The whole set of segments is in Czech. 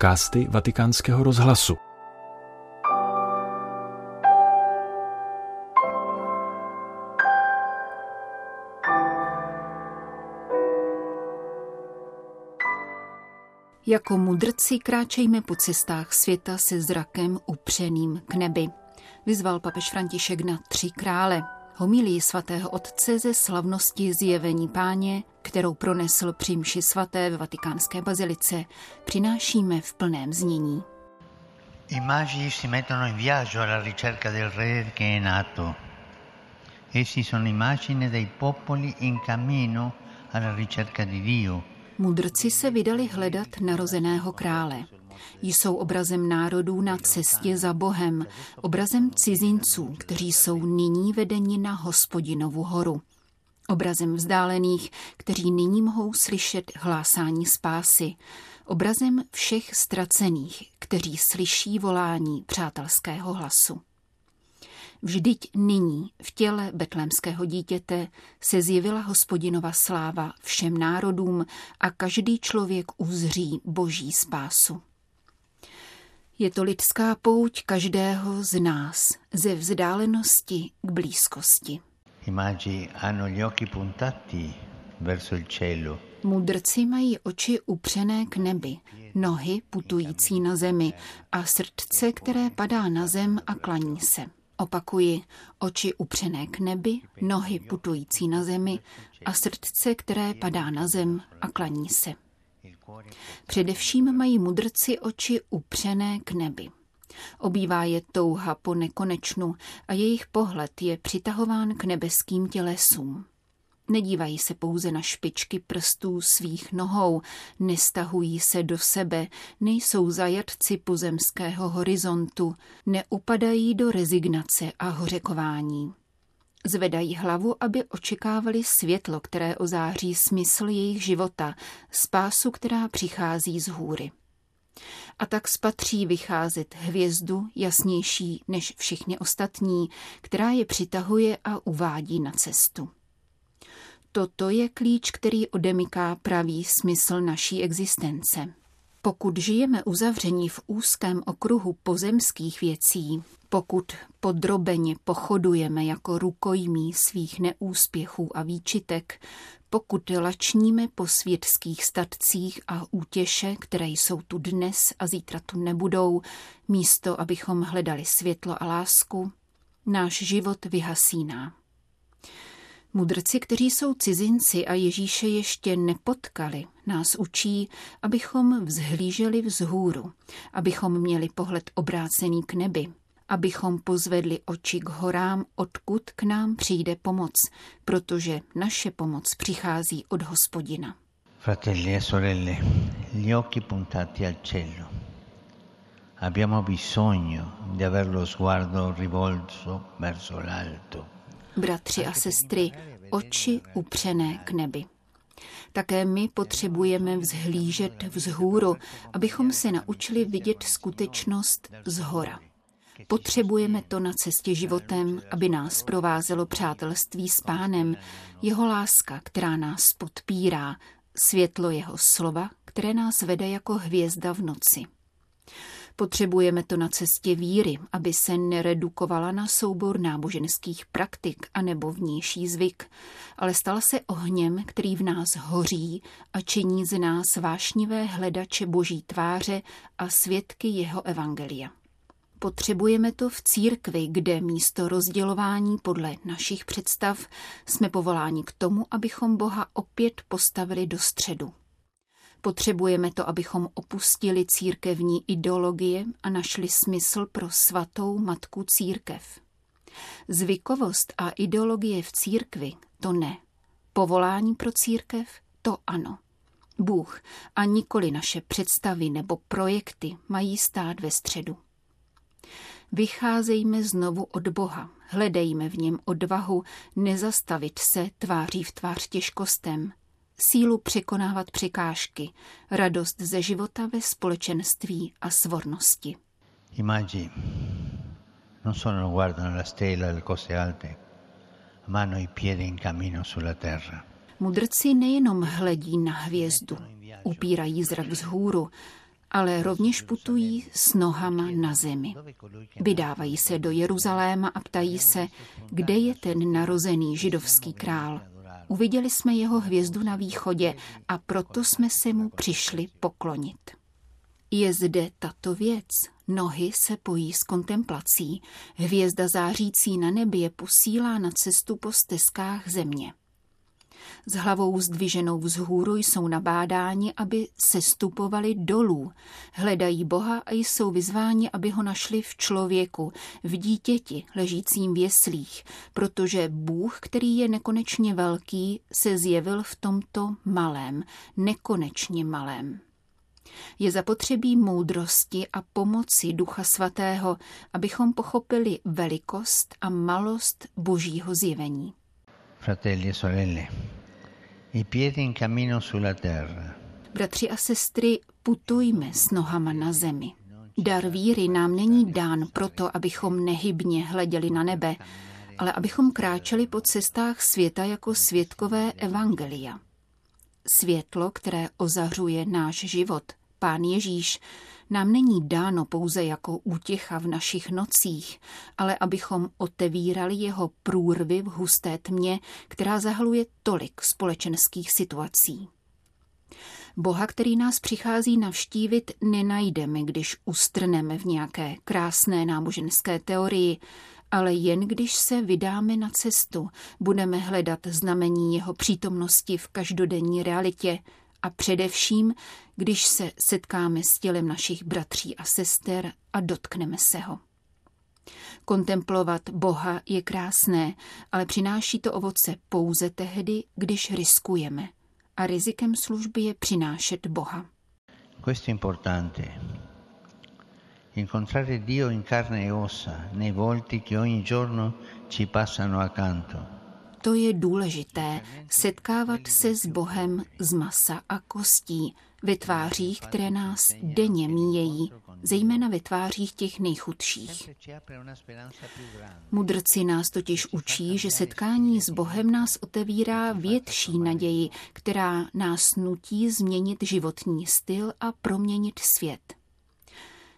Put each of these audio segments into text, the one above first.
podcasty Vatikánského rozhlasu. Jako mudrci kráčejme po cestách světa se zrakem upřeným k nebi. Vyzval papež František na tři krále. Homilí svatého otce ze slavnosti zjevení páně, kterou pronesl při mši svaté v vatikánské bazilice, přinášíme v plném znění. I magi si mettono in viaggio alla ricerca del re che è nato. Essi sono immagini dei popoli in cammino alla ricerca di Dio. Mudrci se vydali hledat narozeného krále. Jsou obrazem národů na cestě za Bohem, obrazem cizinců, kteří jsou nyní vedeni na hospodinovu horu. Obrazem vzdálených, kteří nyní mohou slyšet hlásání spásy. Obrazem všech ztracených, kteří slyší volání přátelského hlasu. Vždyť nyní v těle betlémského dítěte se zjevila hospodinova sláva všem národům a každý člověk uzří boží spásu. Je to lidská pouť každého z nás, ze vzdálenosti k blízkosti. Mudrci mají oči upřené k nebi, nohy putující na zemi a srdce, které padá na zem a klaní se. Opakuji, oči upřené k nebi, nohy putující na zemi a srdce, které padá na zem a klaní se. Především mají mudrci oči upřené k nebi. Obývá je touha po nekonečnu a jejich pohled je přitahován k nebeským tělesům. Nedívají se pouze na špičky prstů svých nohou, nestahují se do sebe, nejsou zajatci pozemského horizontu, neupadají do rezignace a hořekování. Zvedají hlavu, aby očekávali světlo, které ozáří smysl jejich života, spásu, která přichází z hůry. A tak spatří vycházet hvězdu jasnější než všichni ostatní, která je přitahuje a uvádí na cestu. Toto je klíč, který odemyká pravý smysl naší existence. Pokud žijeme uzavření v úzkém okruhu pozemských věcí, pokud podrobeně pochodujeme jako rukojmí svých neúspěchů a výčitek, pokud lačníme po světských statcích a útěše, které jsou tu dnes a zítra tu nebudou, místo abychom hledali světlo a lásku, náš život vyhasíná. Mudrci, kteří jsou cizinci a Ježíše ještě nepotkali, nás učí, abychom vzhlíželi vzhůru, abychom měli pohled obrácený k nebi, abychom pozvedli oči k horám, odkud k nám přijde pomoc, protože naše pomoc přichází od hospodina. Fratelli e sorelle, gli occhi puntati al cielo. Abbiamo bisogno di aver lo sguardo rivolto verso l'alto. Bratři a sestry, oči upřené k nebi. Také my potřebujeme vzhlížet vzhůru, abychom se naučili vidět skutečnost z hora. Potřebujeme to na cestě životem, aby nás provázelo přátelství s pánem, jeho láska, která nás podpírá, světlo jeho slova, které nás vede jako hvězda v noci. Potřebujeme to na cestě víry, aby se neredukovala na soubor náboženských praktik anebo vnější zvyk, ale stala se ohněm, který v nás hoří a činí z nás vášnivé hledače boží tváře a svědky jeho evangelia. Potřebujeme to v církvi, kde místo rozdělování podle našich představ jsme povoláni k tomu, abychom Boha opět postavili do středu. Potřebujeme to, abychom opustili církevní ideologie a našli smysl pro svatou matku církev. Zvykovost a ideologie v církvi to ne. Povolání pro církev to ano. Bůh a nikoli naše představy nebo projekty mají stát ve středu. Vycházejme znovu od Boha, hledejme v něm odvahu nezastavit se tváří v tvář těžkostem, sílu překonávat překážky, radost ze života ve společenství a svornosti. I magi non solo guardano la stella le cose alte, ma hanno i piedi in cammino sulla terra. Mudrci nejenom hledí na hvězdu, upírají zrak vzhůru, ale rovněž putují s nohama na zemi. Vydávají se do Jeruzaléma a ptají se, kde je ten narozený židovský král. Uviděli jsme jeho hvězdu na východě a proto jsme se mu přišli poklonit. Je zde tato věc. Nohy se pojí s kontemplací. Hvězda zářící na nebi je posílá na cestu po stezkách země. S hlavou zdviženou vzhůru jsou nabádáni, aby se stupovali dolů. Hledají Boha a jsou vyzváni, aby ho našli v člověku, v dítěti ležícím v jeslích, protože Bůh, který je nekonečně velký, se zjevil v tomto malém, nekonečně malém. Je zapotřebí moudrosti a pomoci Ducha Svatého, abychom pochopili velikost a malost Božího zjevení. E. Bratři a sestry, putujme s nohama na zemi. Dar víry nám není dán proto, abychom nehybně hleděli na nebe, ale abychom kráčeli po cestách světa jako světkové evangelia. Světlo, které ozařuje náš život, Pán Ježíš, nám není dáno pouze jako útěcha v našich nocích, ale abychom otevírali jeho průrvy v husté tmě, která zahaluje tolik společenských situací. Boha, který nás přichází navštívit, nenajdeme, když ustrneme v nějaké krásné náboženské teorii, ale jen když se vydáme na cestu, budeme hledat znamení jeho přítomnosti v každodenní realitě a především, když se setkáme s tělem našich bratří a sester a dotkneme se ho. Kontemplovat Boha je krásné, ale přináší to ovoce pouze tehdy, když riskujeme. A rizikem služby je přinášet Boha. Questo è importante. Incontrare Dio in carne e ossa, nei volti che ogni giorno ci passano accanto. To je důležité, setkávat se s Bohem z masa a kostí, ve tvářích, které nás denně míjejí, zejména ve tvářích těch nejchudších. Mudrci nás totiž učí, že setkání s Bohem nás otevírá větší naději, která nás nutí změnit životní styl a proměnit svět.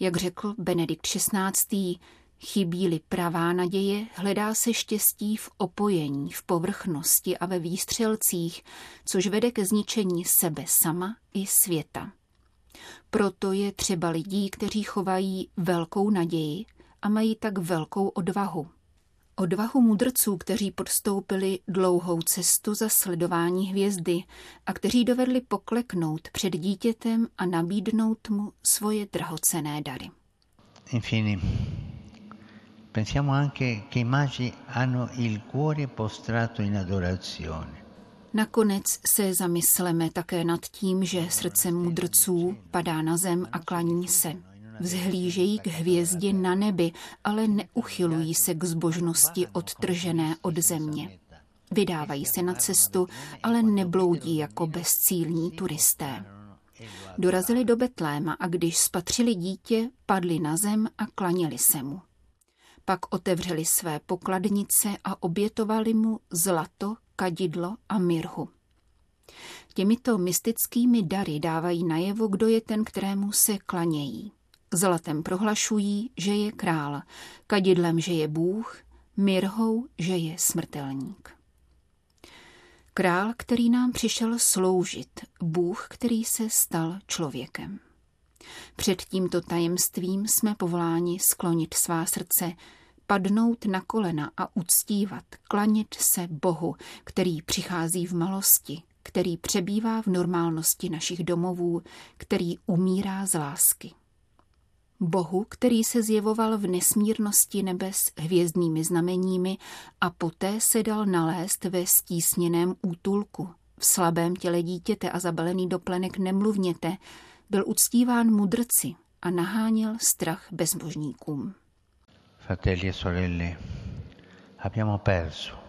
Jak řekl Benedikt XVI., Chybí-li pravá naděje, hledá se štěstí v opojení, v povrchnosti a ve výstřelcích, což vede ke zničení sebe sama i světa. Proto je třeba lidí, kteří chovají velkou naději a mají tak velkou odvahu. Odvahu mudrců, kteří podstoupili dlouhou cestu za sledování hvězdy a kteří dovedli pokleknout před dítětem a nabídnout mu svoje drahocené dary. Infine, pensiamo anche che i magi hanno il cuore postrato in adorazione. Nakonec se zamysleme také nad tím, že srdce mudrců padá na zem a klaní se. Vzhlížejí k hvězdě na nebi, ale neuchylují se k zbožnosti odtržené od země. Vydávají se na cestu, ale nebloudí jako bezcílní turisté. Dorazili do Betléma a když spatřili dítě, padli na zem a klaněli se mu. Pak otevřeli své pokladnice a obětovali mu zlato, kadidlo a mirhu. Těmito mystickými dary dávají najevo, kdo je ten, kterému se klanějí. Zlatem prohlašují, že je král, kadidlem, že je Bůh, mirhou, že je smrtelník. Král, který nám přišel sloužit, Bůh, který se stal člověkem. Před tímto tajemstvím jsme povoláni sklonit svá srdce, padnout na kolena a uctívat, klanit se Bohu, který přichází v malosti, který přebývá v normálnosti našich domovů, který umírá z lásky. Bohu, který se zjevoval v nesmírnosti nebes hvězdnými znameními a poté se dal nalézt ve stísněném útulku. V slabém těle dítěte a zabalený do plenek nemluvněte, byl uctíván mudrci a naháněl strach bezbožníkům. Fratelli e sorelle, abbiamo perso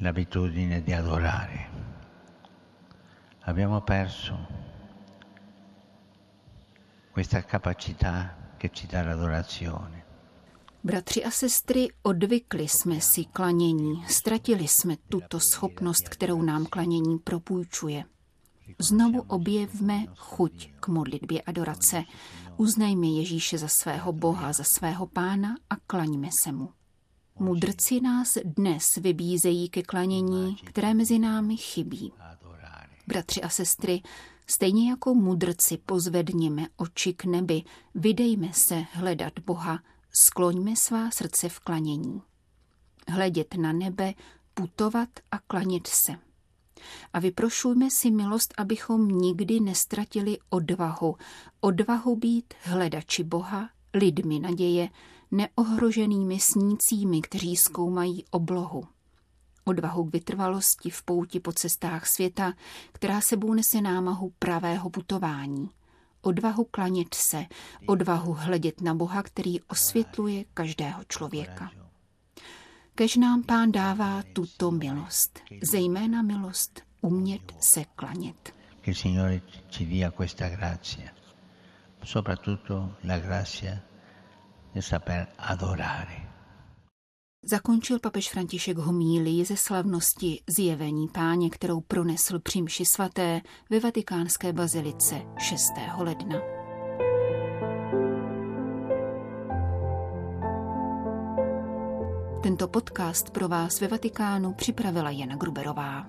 l'abitudine di adorare. Abbiamo perso questa capacità che ci dà l'adorazione. Bratři a sestry, odvykli jsme si klanění, ztratili jsme tuto schopnost, kterou nám klanění propůjčuje. Znovu objevme chuť k modlitbě adorace. Uznejme Ježíše za svého Boha, za svého pána a klaňme se mu. Mudrci nás dnes vybízejí ke klanění, které mezi námi chybí. Bratři a sestry, stejně jako mudrci pozvedněme oči k nebi, vydejme se hledat Boha, skloňme svá srdce v klanění. Hledět na nebe, putovat a klanět se. A vyprošujme si milost, abychom nikdy nestratili odvahu, odvahu být hledači Boha, lidmi naděje, neohroženými snícími, kteří zkoumají oblohu. Odvahu k vytrvalosti v pouti po cestách světa, která sebou nese námahu pravého putování. Odvahu klanět se, odvahu hledět na Boha, který osvětluje každého člověka. Kež nám pán dává tuto milost, zejména milost umět se klanět. Che il Signore ci dia questa grazia, soprattutto la grazia di saper adorare. Zakončil papež František homílii ze slavnosti zjevení páně, kterou pronesl při mši svaté ve vatikánské bazilice 6. ledna. Tento podcast pro vás ve Vatikánu připravila Jana Gruberová.